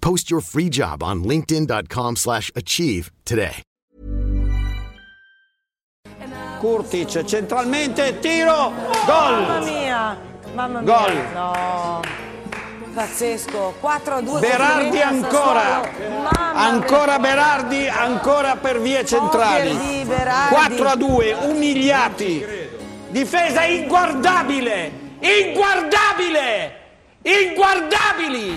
Post your free job on linkedin.com/achieve slash achieve today. Kurtic centralmente, tiro, gol! Mamma mia, mamma mia. Gol. No. Pazzesco. 4 a 2. Berardi ancora, Mamma ancora mia. Berardi, ancora per vie centrali. Poker di Berardi. 4 a 2, umiliati. Difesa inguardabile, inguardabile, inguardabili.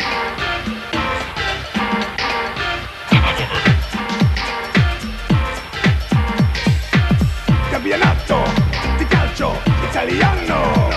Di calcio italiano.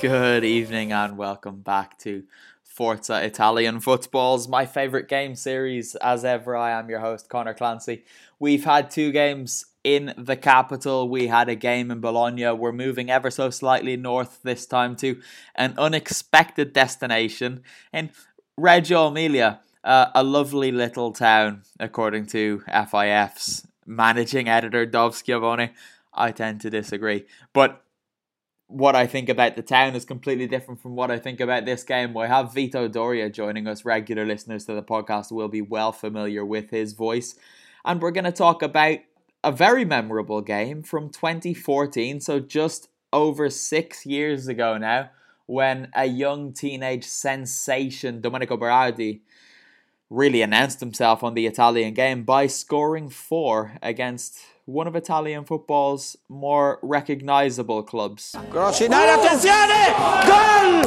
Good evening and welcome back to Forza Italian Footballs, my favourite game series. As ever, I am your host, Connor Clancy. We've had two games in the capital. We had a game in Bologna. We're moving ever so slightly north this time to an unexpected destination in Reggio Emilia, uh, a lovely little town, according to FIF's managing editor, Dov Schiavone. I tend to disagree. But what I think about the town is completely different from what I think about this game. We have Vito Doria joining us. Regular listeners to the podcast will be well familiar with his voice. And we're going to talk about a very memorable game from 2014, so just over six years ago now, when a young teenage sensation, Domenico Berardi, really announced himself on the Italian game by scoring four against one of Italian football's more recognizable clubs. Area, attenzione! Gol!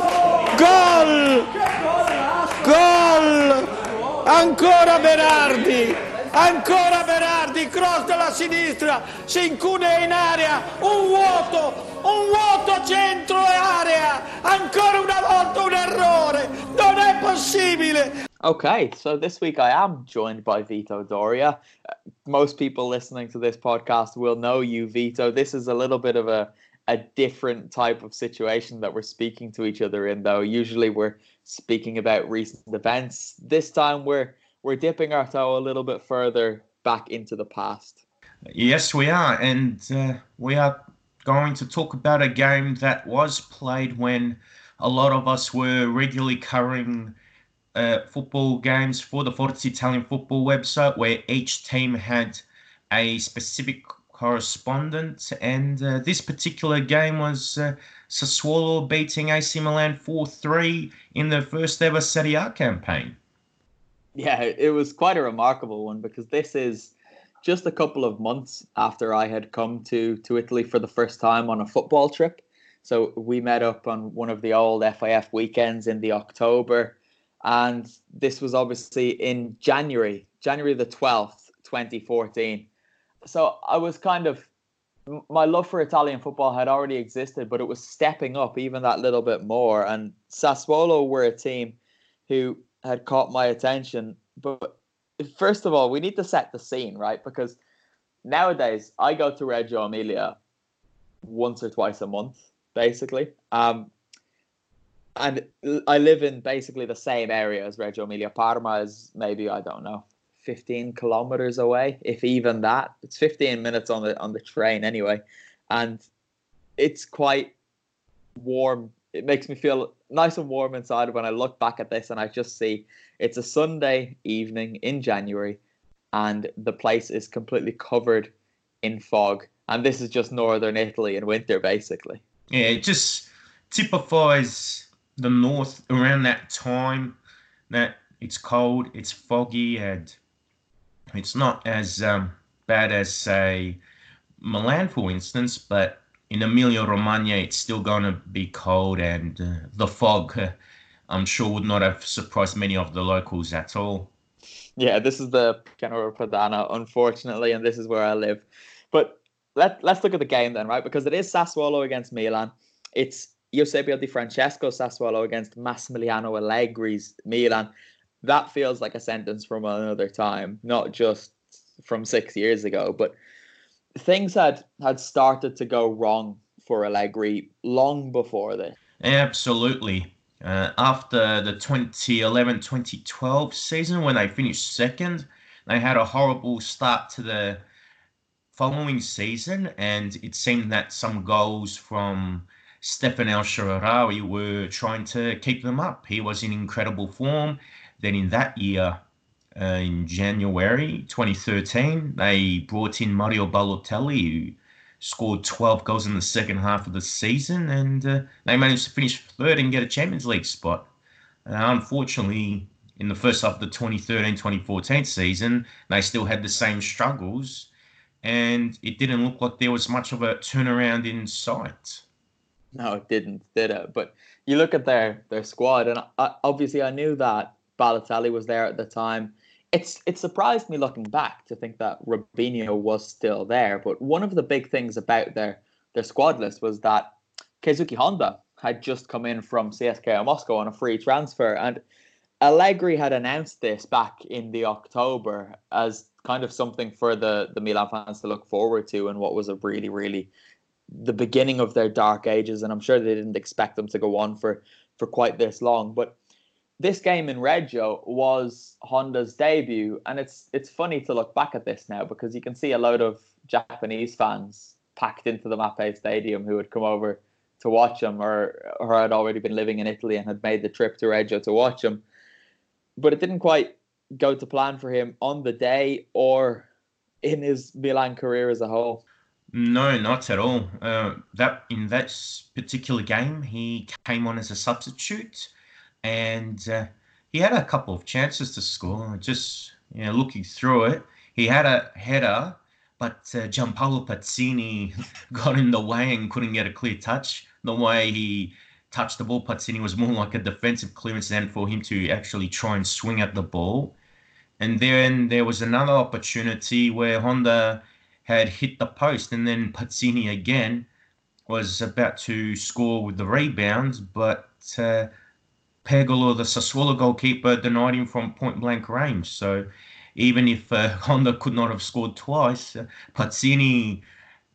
Gol! Gol! Ancora Berardi! Ancora Berardi, cross dalla sinistra, si incunea in area, un vuoto, un vuoto centro e area, ancora una volta un errore, non è possibile! Okay, so this week I am joined by Vito Doria. Uh, Most people listening to this podcast will know you, Vito. This is a little bit of a, a different type of situation that we're speaking to each other in, though. Usually we're speaking about recent events. This time we're we're dipping our toe a little bit further back into the past. Yes, we are, and uh, we are going to talk about a game that was played when a lot of us were regularly covering uh, football games for the Forza Italian football website, where each team had a specific correspondent, and uh, this particular game was uh, Sassuolo beating AC Milan 4-3 in the first ever Serie A campaign. Yeah, it was quite a remarkable one because this is just a couple of months after I had come to to Italy for the first time on a football trip. So we met up on one of the old FIF weekends in the October, and this was obviously in January, January the twelfth, twenty fourteen. So I was kind of my love for Italian football had already existed, but it was stepping up even that little bit more. And Sassuolo were a team who had caught my attention. But first of all, we need to set the scene, right? Because nowadays I go to Reggio Emilia once or twice a month, basically. Um, and I live in basically the same area as Reggio Emilia. Parma is maybe I don't know, fifteen kilometers away, if even that. It's fifteen minutes on the on the train anyway, and it's quite warm. It makes me feel nice and warm inside when I look back at this and I just see it's a Sunday evening in January, and the place is completely covered in fog. And this is just northern Italy in winter, basically. Yeah, it just typifies the north around that time that it's cold, it's foggy, and it's not as um, bad as, say, Milan, for instance, but in Emilia Romagna, it's still going to be cold, and uh, the fog, uh, I'm sure, would not have surprised many of the locals at all. Yeah, this is the Pianura Padana, unfortunately, and this is where I live. But let, let's look at the game then, right? Because it is Sassuolo against Milan. It's Eusebio Di Francesco Sassuolo against Massimiliano Allegri's Milan. That feels like a sentence from another time, not just from six years ago. But things had had started to go wrong for Allegri long before this. Absolutely. Uh, after the 2011 2012 season, when they finished second, they had a horrible start to the following season, and it seemed that some goals from Stefan El Shaarawy were trying to keep them up. He was in incredible form. Then in that year, uh, in January 2013, they brought in Mario Balotelli, who scored 12 goals in the second half of the season, and uh, they managed to finish third and get a Champions League spot. Uh, unfortunately, in the first half of the 2013-2014 season, they still had the same struggles, and it didn't look like there was much of a turnaround in sight. No, it didn't, did it? But you look at their their squad, and I, obviously I knew that Balotelli was there at the time. It's it surprised me looking back to think that Robinho was still there. But one of the big things about their their squad list was that Keisuke Honda had just come in from CSKA Moscow on a free transfer, and Allegri had announced this back in the October as kind of something for the the Milan fans to look forward to, and what was a really really the beginning of their dark ages, and I'm sure they didn't expect them to go on for for quite this long. But this game in Reggio was Honda's debut, and it's it's funny to look back at this now because you can see a load of Japanese fans packed into the Mapei Stadium who had come over to watch him, or or had already been living in Italy and had made the trip to Reggio to watch him. But it didn't quite go to plan for him on the day or in his Milan career as a whole. No, not at all. Uh, that in that particular game, he came on as a substitute, and uh, he had a couple of chances to score. Just you know, looking through it, he had a header, but uh, Gianpaolo Pazzini got in the way and couldn't get a clear touch. The way he touched the ball, Pazzini was more like a defensive clearance than for him to actually try and swing at the ball. And then there was another opportunity where Honda had hit the post, and then Pazzini again was about to score with the rebound, but uh, Pegolo, the Sassuolo goalkeeper, denied him from point blank range. So even if uh, Honda could not have scored twice, uh, Pazzini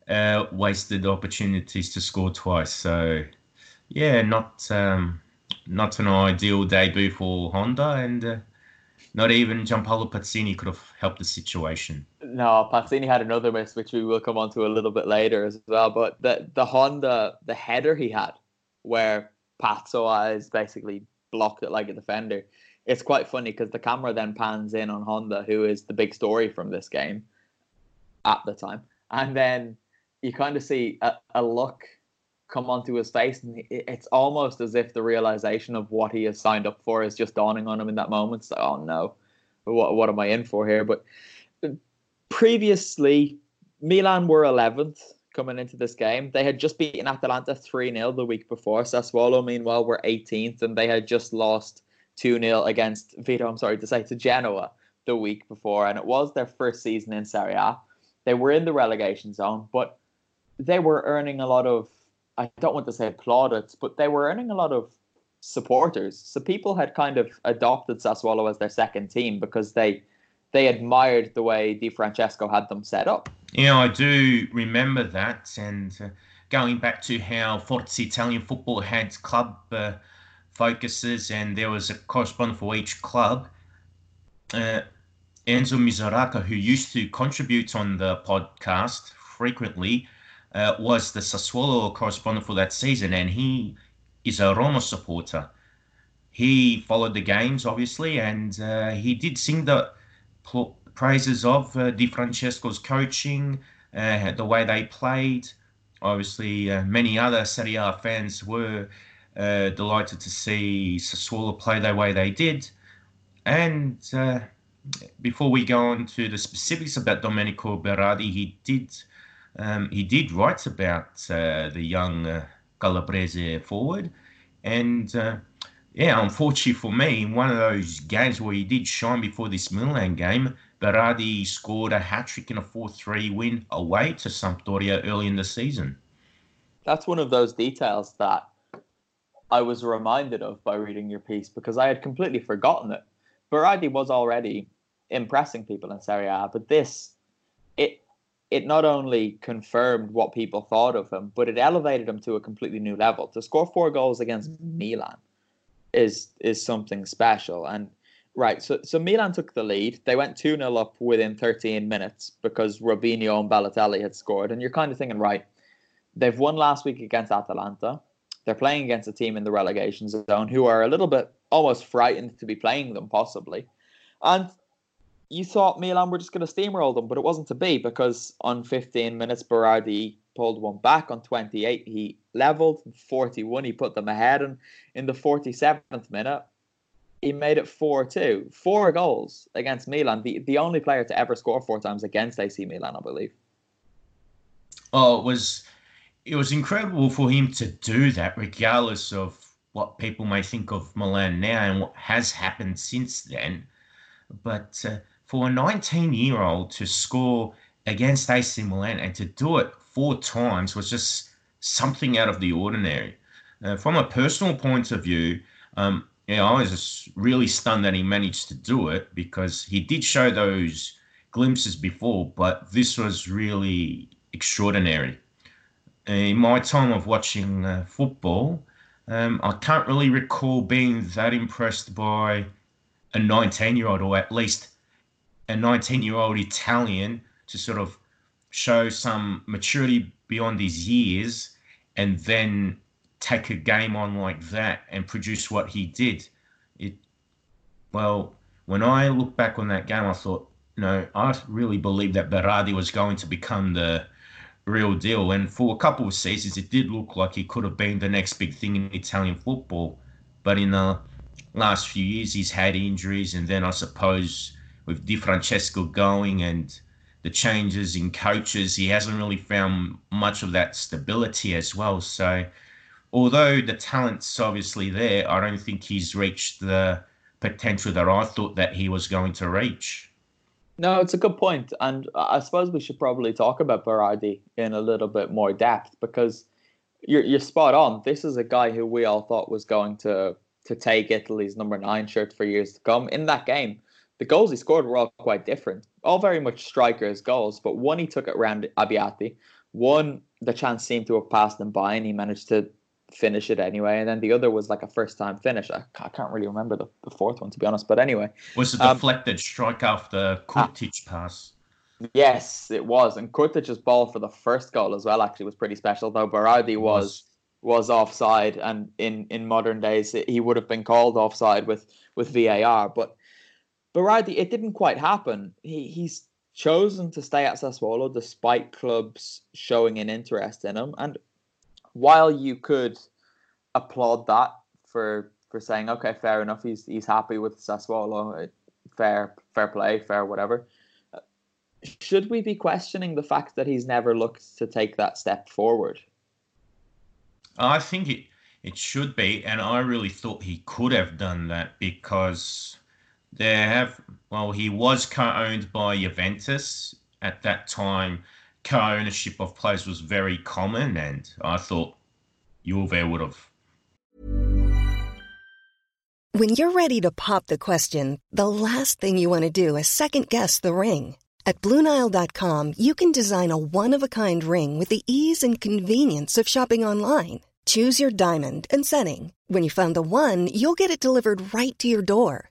uh, wasted opportunities to score twice. So yeah, not um, not an ideal debut for Honda, and uh, not even Gianpaolo Pazzini could have helped the situation. No, Pazzini had another miss, which we will come on to a little bit later as well. But the the Honda, the header he had, where Pazzo is basically blocked it like a defender. It's quite funny because the camera then pans in on Honda, who is the big story from this game at the time, and then you kind of see a, a look come onto his face, and it's almost as if the realization of what he has signed up for is just dawning on him in that moment. So, oh no, what what am I in for here? But uh, previously, Milan were 11th coming into this game. They had just beaten Atalanta 3 0 the week before. Sassuolo, meanwhile, were 18th, and they had just lost 2 0 against Vito, I'm sorry to say, to Genoa the week before. And it was their first season in Serie A. They were in the relegation zone, but they were earning a lot of I don't want to say plaudits, but they were earning a lot of supporters. So people had kind of adopted Sassuolo as their second team because they they admired the way Di Francesco had them set up. Yeah, I do remember that, and uh, going back to how Forza Italian football had club uh, focuses, and there was a correspondent for each club. Uh, Enzo Misurata, who used to contribute on the podcast frequently, uh, was the Sassuolo correspondent for that season, and he is a Roma supporter. He followed the games, obviously, and uh, he did sing the praises of uh, Di Francesco's coaching, uh, the way they played. Obviously, uh, many other Serie A fans were delighted to see Sassuolo play the way they did. And before we go on to the specifics about Domenico Berardi, he did um, he did write about uh, the young uh, Calabrese forward, and uh, yeah, unfortunately for me, in one of those games where he did shine before this Milan game, Berardi scored a hat trick in a 4 3 win away to Sampdoria early in the season. That's one of those details that I was reminded of by reading your piece because I had completely forgotten it. Berardi was already impressing people in Serie A, but this, it it not only confirmed what people thought of him, but it elevated him to a completely new level. To score four goals against mm-hmm. Milan is is something special. And right, so so Milan took the lead. They went 2 0 up within 13 minutes because Robinho and Balotelli had scored. And you're kind of thinking, right, they've won last week against Atalanta. They're playing against a team in the relegation zone who are a little bit almost frightened to be playing them, possibly. And you thought Milan were just going to steamroll them, but it wasn't to be because on 15 minutes, Berardi pulled one back. On 28, he leveled. 41, he put them ahead. And in the 47th minute, he made it 4 2. Four goals against Milan. The, the only player to ever score four times against AC Milan, I believe. Oh, it was it was incredible for him to do that, regardless of what people may think of Milan now and what has happened since then. But uh, for a 19 year old to score against AC Milan and to do it four times was just something out of the ordinary. Uh, from a personal point of view, um, I was just really stunned that he managed to do it because he did show those glimpses before, but this was really extraordinary. In my time of watching uh, football, um, I can't really recall being that impressed by a 19 year old, or at least a 19 year old Italian to sort of show some maturity beyond his years and then take a game on like that and produce what he did. It well, when I look back on that game, I thought, no, I really believed that Berardi was going to become the real deal. And for a couple of seasons, it did look like he could have been the next big thing in Italian football. But in the last few years, he's had injuries, and then I suppose with Di Francesco going and the changes in coaches, he hasn't really found much of that stability as well. So, although the talent's obviously there, I don't think he's reached the potential that I thought that he was going to reach. No, it's a good point, and I suppose we should probably talk about Berardi in a little bit more depth because you're you're spot on. This is a guy who we all thought was going to to take Italy's number nine shirt for years to come. In that game, the goals he scored were all quite different, all very much strikers' goals. But one he took it around Abbiati, one the chance seemed to have passed him by, and he managed to finish it anyway. And then the other was like a first time finish. I, I can't really remember the, the fourth one to be honest. But anyway, was a um, deflected um, strike after Kurtic ah, pass? Yes, it was. And Kurtic's ball for the first goal as well actually was pretty special. Though Berardi was was offside, and in in modern days he would have been called offside with with VAR, but Berardi, it didn't quite happen. He he's chosen to stay at Sassuolo despite clubs showing an interest in him. And while you could applaud that for for saying, okay, fair enough, he's he's happy with Sassuolo, eh, fair fair play, fair whatever. Should we be questioning the fact that he's never looked to take that step forward? I think it it should be, and I really thought he could have done that because they have, well, he was co owned by Juventus. At that time, co ownership of players was very common, and I thought Juve would have. When you're ready to pop the question, the last thing you want to do is second guess the ring. At Bluenile.com, you can design a one of a kind ring with the ease and convenience of shopping online. Choose your diamond and setting. When you find the one, you'll get it delivered right to your door.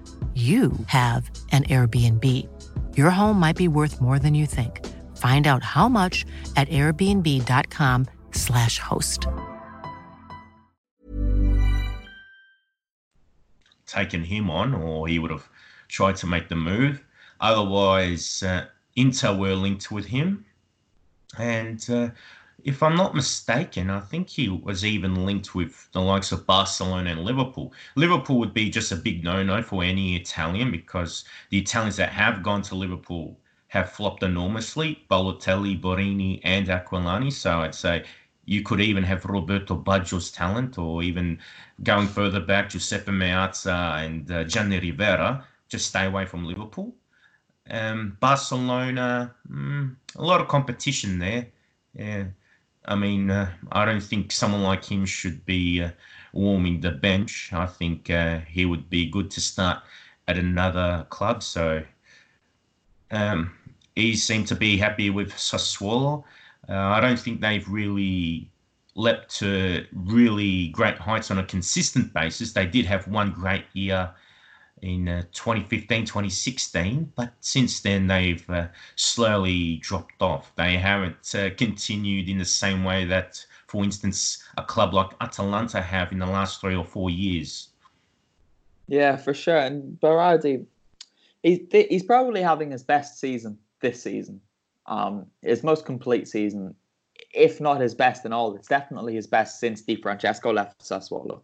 you have an Airbnb. Your home might be worth more than you think. Find out how much at airbnb.com/slash host. Taken him on, or he would have tried to make the move. Otherwise, uh, Inter were linked with him. And uh, if I'm not mistaken, I think he was even linked with the likes of Barcelona and Liverpool. Liverpool would be just a big no no for any Italian because the Italians that have gone to Liverpool have flopped enormously Balotelli, Borini, and Aquilani. So I'd say you could even have Roberto Baggio's talent, or even going further back, Giuseppe Meazza and uh, Gianni Rivera. Just stay away from Liverpool. Um, Barcelona, mm, a lot of competition there. Yeah. I mean, uh, I don't think someone like him should be uh, warming the bench. I think uh, he would be good to start at another club. So um, he seemed to be happy with Sassuolo. Uh, I don't think they've really leapt to really great heights on a consistent basis. They did have one great year in uh, 2015, 2016, but since then they've uh, slowly dropped off. They haven't uh, continued in the same way that, for instance, a club like Atalanta have in the last three or four years. Yeah, for sure. And Berardi, he's he's probably having his best season this season, um, his most complete season, if not his best in all. It's definitely his best since Di Francesco left Sassuolo.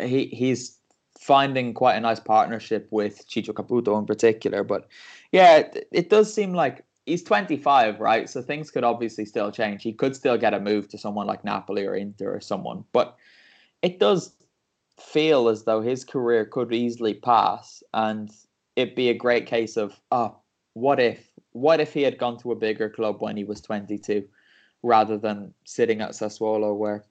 He he's finding quite a nice partnership with Ciccio Caputo in particular. But yeah, it, it, does seem like he's 25, right? So things could obviously still change. He could still get a move to someone like Napoli or Inter or someone. But it does feel as though his career could easily pass and it'd be a great case of, oh, what if? What if he had gone to a bigger club when he was 22 rather than sitting at Sassuolo where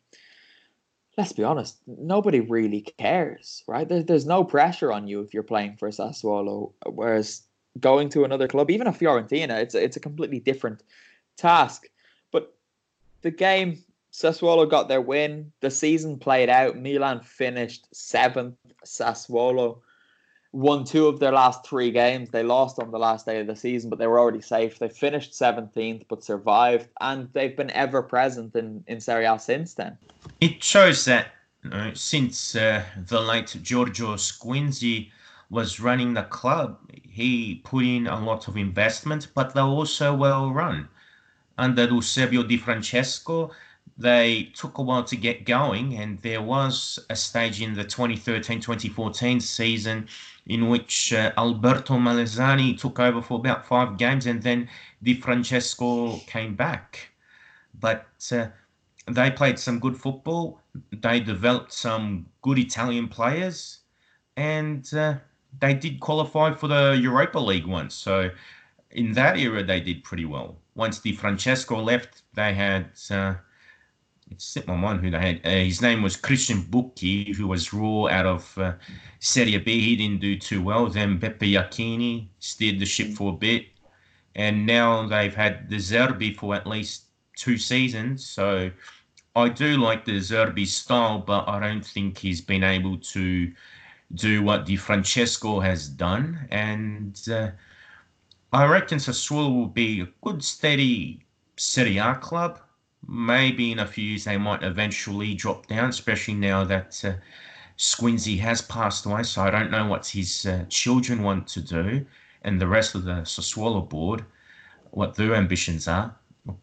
let's be honest, nobody really cares, right? There, there's no pressure on you if you're playing for Sassuolo. Whereas going to another club, even a Fiorentina, it's it's a completely different task. But the game, Sassuolo got their win. The season played out. Milan finished seventh. Sassuolo won two of their last three games. They lost on the last day of the season, but they were already safe. They finished 17th, but survived, and they've been ever present in, in Serie A since then. It shows that since uh, the late Giorgio Squinzi was running the club, he put in a lot of investment, but they're also well run. Under Eusebio Di Francesco, they took a while to get going, and there was a stage in the 2013 2014 season in which uh, Alberto Malesani took over for about five games, and then Di Francesco came back. But uh, they played some good football, they developed some good Italian players, and uh, they did qualify for the Europa League once. So in that era, they did pretty well. Once Di Francesco left, they had uh, slipped my mind who they had. Uh, his name was Cristian Bucchi, who was raw out of uh, Serie B. He didn't do too well. Then Beppe Iachini steered the ship for a bit. And now they've had De Zerbi for at least two seasons. So I do like De Zerbi style, but I don't think he's been able to do what Di Francesco has done. And uh, I reckon Sassuolo will be a good, steady Serie A club. Maybe in a few years they might eventually drop down, especially now that uh, Squinzi has passed away. So I don't know what his uh, children want to do and the rest of the Sassuolo board, what their ambitions are.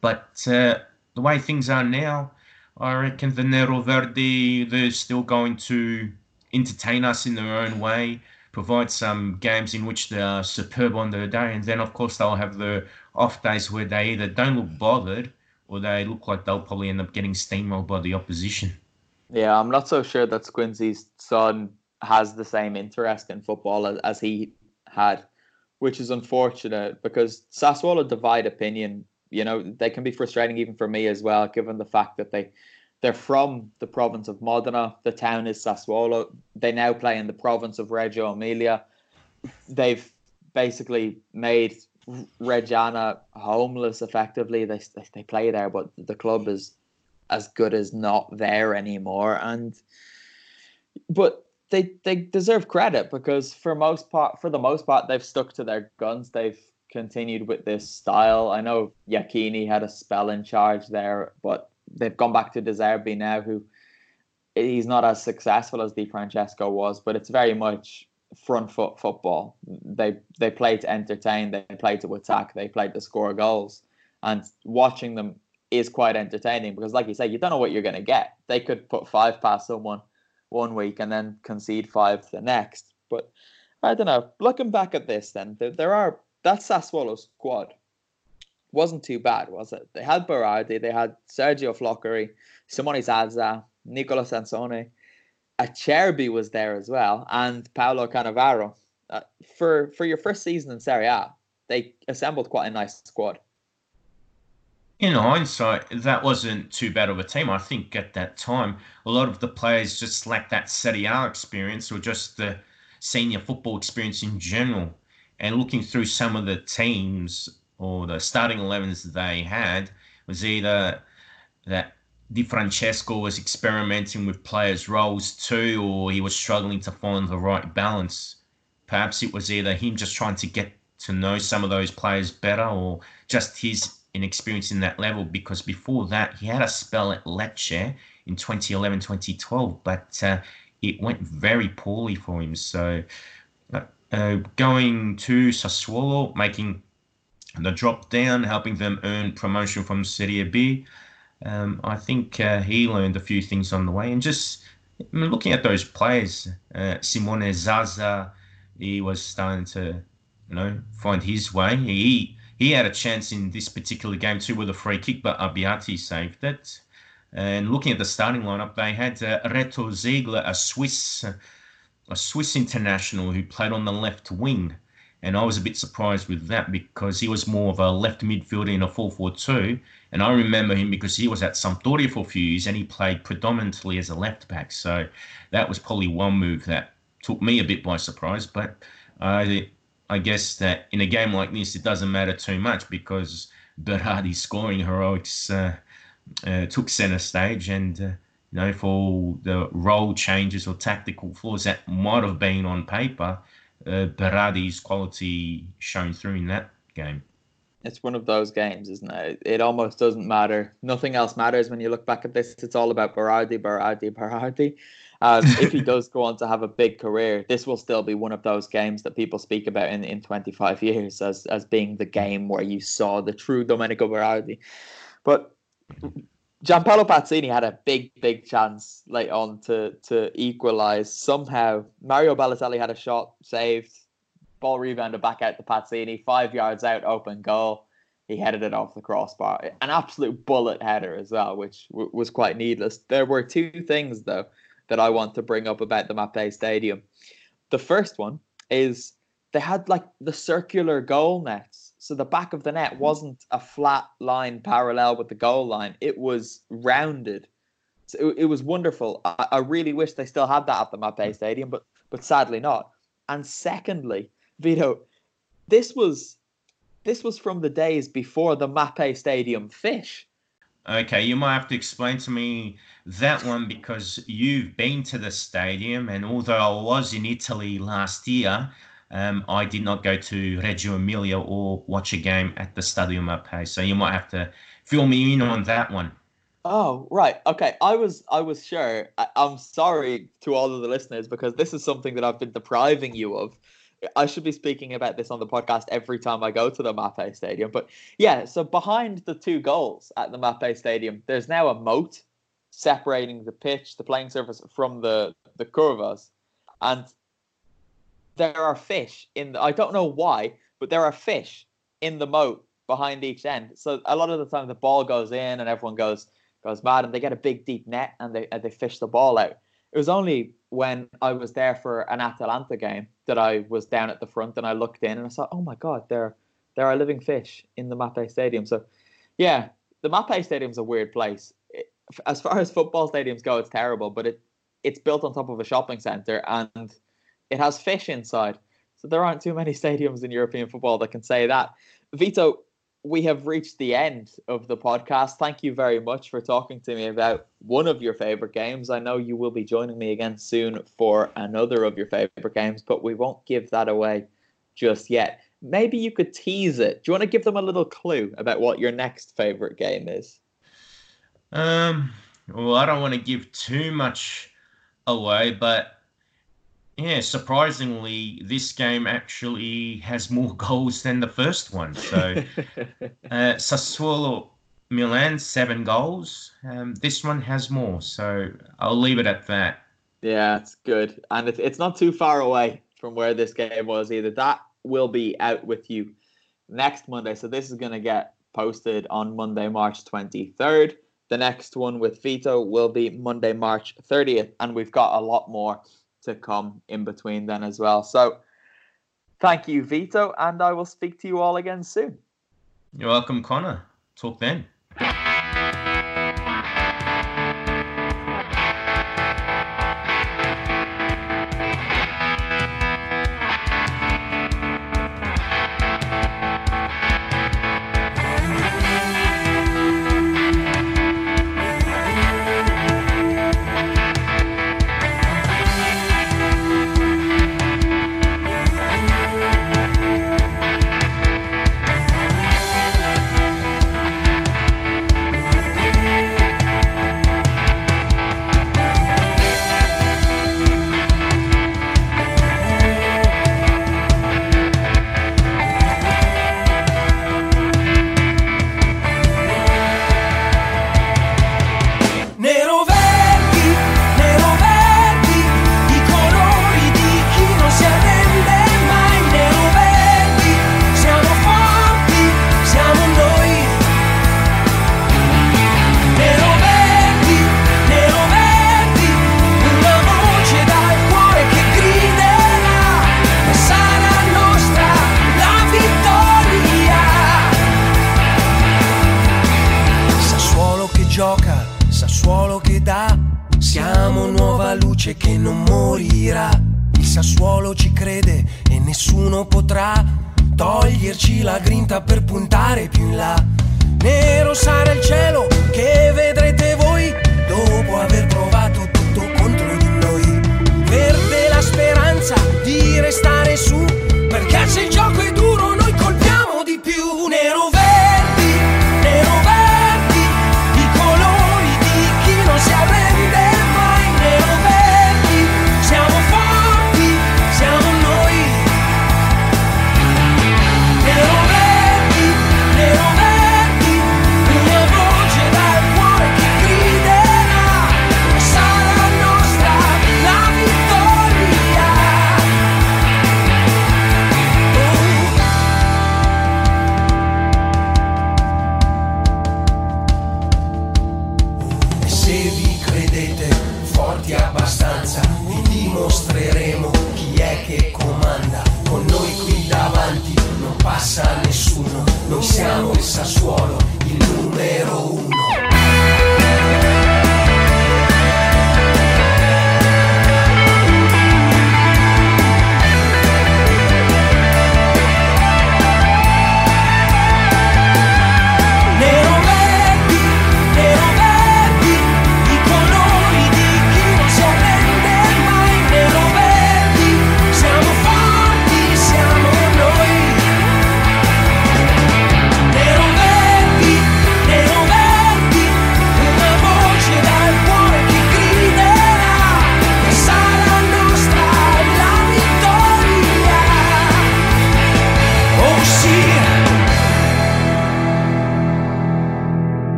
But uh, the way things are now, I reckon the Nero Verdi, they're still going to entertain us in their own way, provide some games in which they are superb on their day, and then of course they'll have the off days where they either don't look bothered or they look like they'll probably end up getting steamrolled by the opposition. Yeah, I'm not so sure that Squinzi's son has the same interest in football as, as he had, which is unfortunate because Sassuolo divide opinion you know they can be frustrating even for me as well, given the fact that they they're from the province of Modena. The town is Sassuolo. They now play in the province of Reggio Emilia. They've basically made Reggiana homeless. Effectively, they they play there, but the club is as good as not there anymore. And but they they deserve credit because for most part, for the most part, they've stuck to their guns. They've continued with this style. I know Iachini had a spell in charge there, but they've gone back to De Zerbi now, who he's not as successful as Di Francesco was, but it's very much front foot football. They they play to entertain, they play to attack, they play to score goals, and watching them is quite entertaining because, like you say, you don't know what you're going to get. They could put five past someone one week and then concede five the next, but. I don't know. Looking back at this, then there, there are that Sassuolo squad wasn't too bad, was it? They had Berardi, they had Sergio Floccari, Simone Zaza, Nicola Sansone, Acerbi was there as well, and Paolo Cannavaro. Uh, for for your first season in Serie A, they assembled quite a nice squad. In hindsight, that wasn't too bad of a team. I think at that time, a lot of the players just lacked that Serie A experience or just the senior football experience in general and looking through some of the teams or the starting 11s they had was either that Di Francesco was experimenting with players' roles too, or he was struggling to find the right balance. Perhaps it was either him just trying to get to know some of those players better, or just his inexperience in that level. Because before that, he had a spell at Lecce in 2011 2012, but uh, it went very poorly for him. So uh, going to Sassuolo, making the drop down, helping them earn promotion from Serie B. Um, I think uh, he learned a few things on the way, and just I mean, looking at those players, uh, Simone Zaza, he was starting to, you know, find his way. He he had a chance in this particular game too with a free kick, but Abbiati saved it. And looking at the starting lineup, they had uh, Reto Ziegler, a Swiss a Swiss international who played on the left wing. And I was a bit surprised with that because he was more of a left midfielder in a 4 4 2. And I remember him because he was at Sampdoria for a few years and he played predominantly as a left back. So that was probably one move that took me a bit by surprise. But I, I guess that in a game like this, it doesn't matter too much because Berardi's scoring heroics uh, uh, took centre stage. And uh, you know, for all the role changes or tactical flaws that might have been on paper, uh, Berardi's quality shone through in that game. It's one of those games, isn't it? It almost doesn't matter. Nothing else matters when you look back at this. It's all about Berardi, Berardi, Berardi. Um, if he does go on to have a big career, this will still be one of those games that people speak about in, in 25 years as, as being the game where you saw the true Domenico Berardi. But Gianpaolo Pazzini had a big, big chance late on to to equalise. Somehow, Mario Balotelli had a shot saved, ball rebounded back out to Pazzini, five yards out, open goal. He headed it off the crossbar. An absolute bullet header as well, which w- was quite needless. There were two things though that I want to bring up about the Mapei Stadium. The first one is they had like the circular goal nets so the back of the net mm-hmm. wasn't a flat line parallel with the goal line. It was rounded. So it, it was wonderful. I, I, really wish they still had that at the Mapei mm. Stadium, but but sadly not. And secondly, Vito, this was this was from the days before the Mapei Stadium fish. Okay, you might have to explain to me that one because you've been to the stadium, and although I was in Italy last year, um, I did not go to Reggio Emilia or watch a game at the Stadio Mapei. So you might have to fill me in on that one. Oh right, okay. I was I was sure. I, I'm sorry to all of the listeners because this is something that I've been depriving you of. I should be speaking about this on the podcast every time I go to the Mapei Stadium. But yeah, so behind the two goals at the Mapei Stadium, there's now a moat separating the pitch, the playing surface from the the curvas, and there are fish in. The, I don't know why, but there are fish in the moat behind each end. So a lot of the time the ball goes in and everyone goes goes mad, and they get a big deep net and they and they fish the ball out. It was only when I was there for an Atalanta game that I was down at the front and I looked in and I saw, oh my god, there there are living fish in the Mapei Stadium. So, yeah, the Mapei Stadium's a weird place. It, as far as football stadiums go, it's terrible, but it it's built on top of a shopping center and it has fish inside. So there aren't too many stadiums in European football that can say that. Vito, we have reached the end of the podcast. Thank you very much for talking to me about one of your favorite games. I know you will be joining me again soon for another of your favorite games, but we won't give that away just yet. Maybe you could tease it. Do you want to give them a little clue about what your next favorite game is? Um, well, I don't want to give too much away, but yeah, surprisingly, this game actually has more goals than the first one. So, uh, Sassuolo Milan, seven goals. Um, this one has more. So, I'll leave it at that. Yeah, it's good. And it's, it's not too far away from where this game was either. That will be out with you next Monday. So, this is going to get posted on Monday, March 23rd. The next one with Vito will be Monday, March 30th. And we've got a lot more to come in between then as well. So thank you, Vito, and I will speak to you all again soon. You're welcome, Connor. Talk then.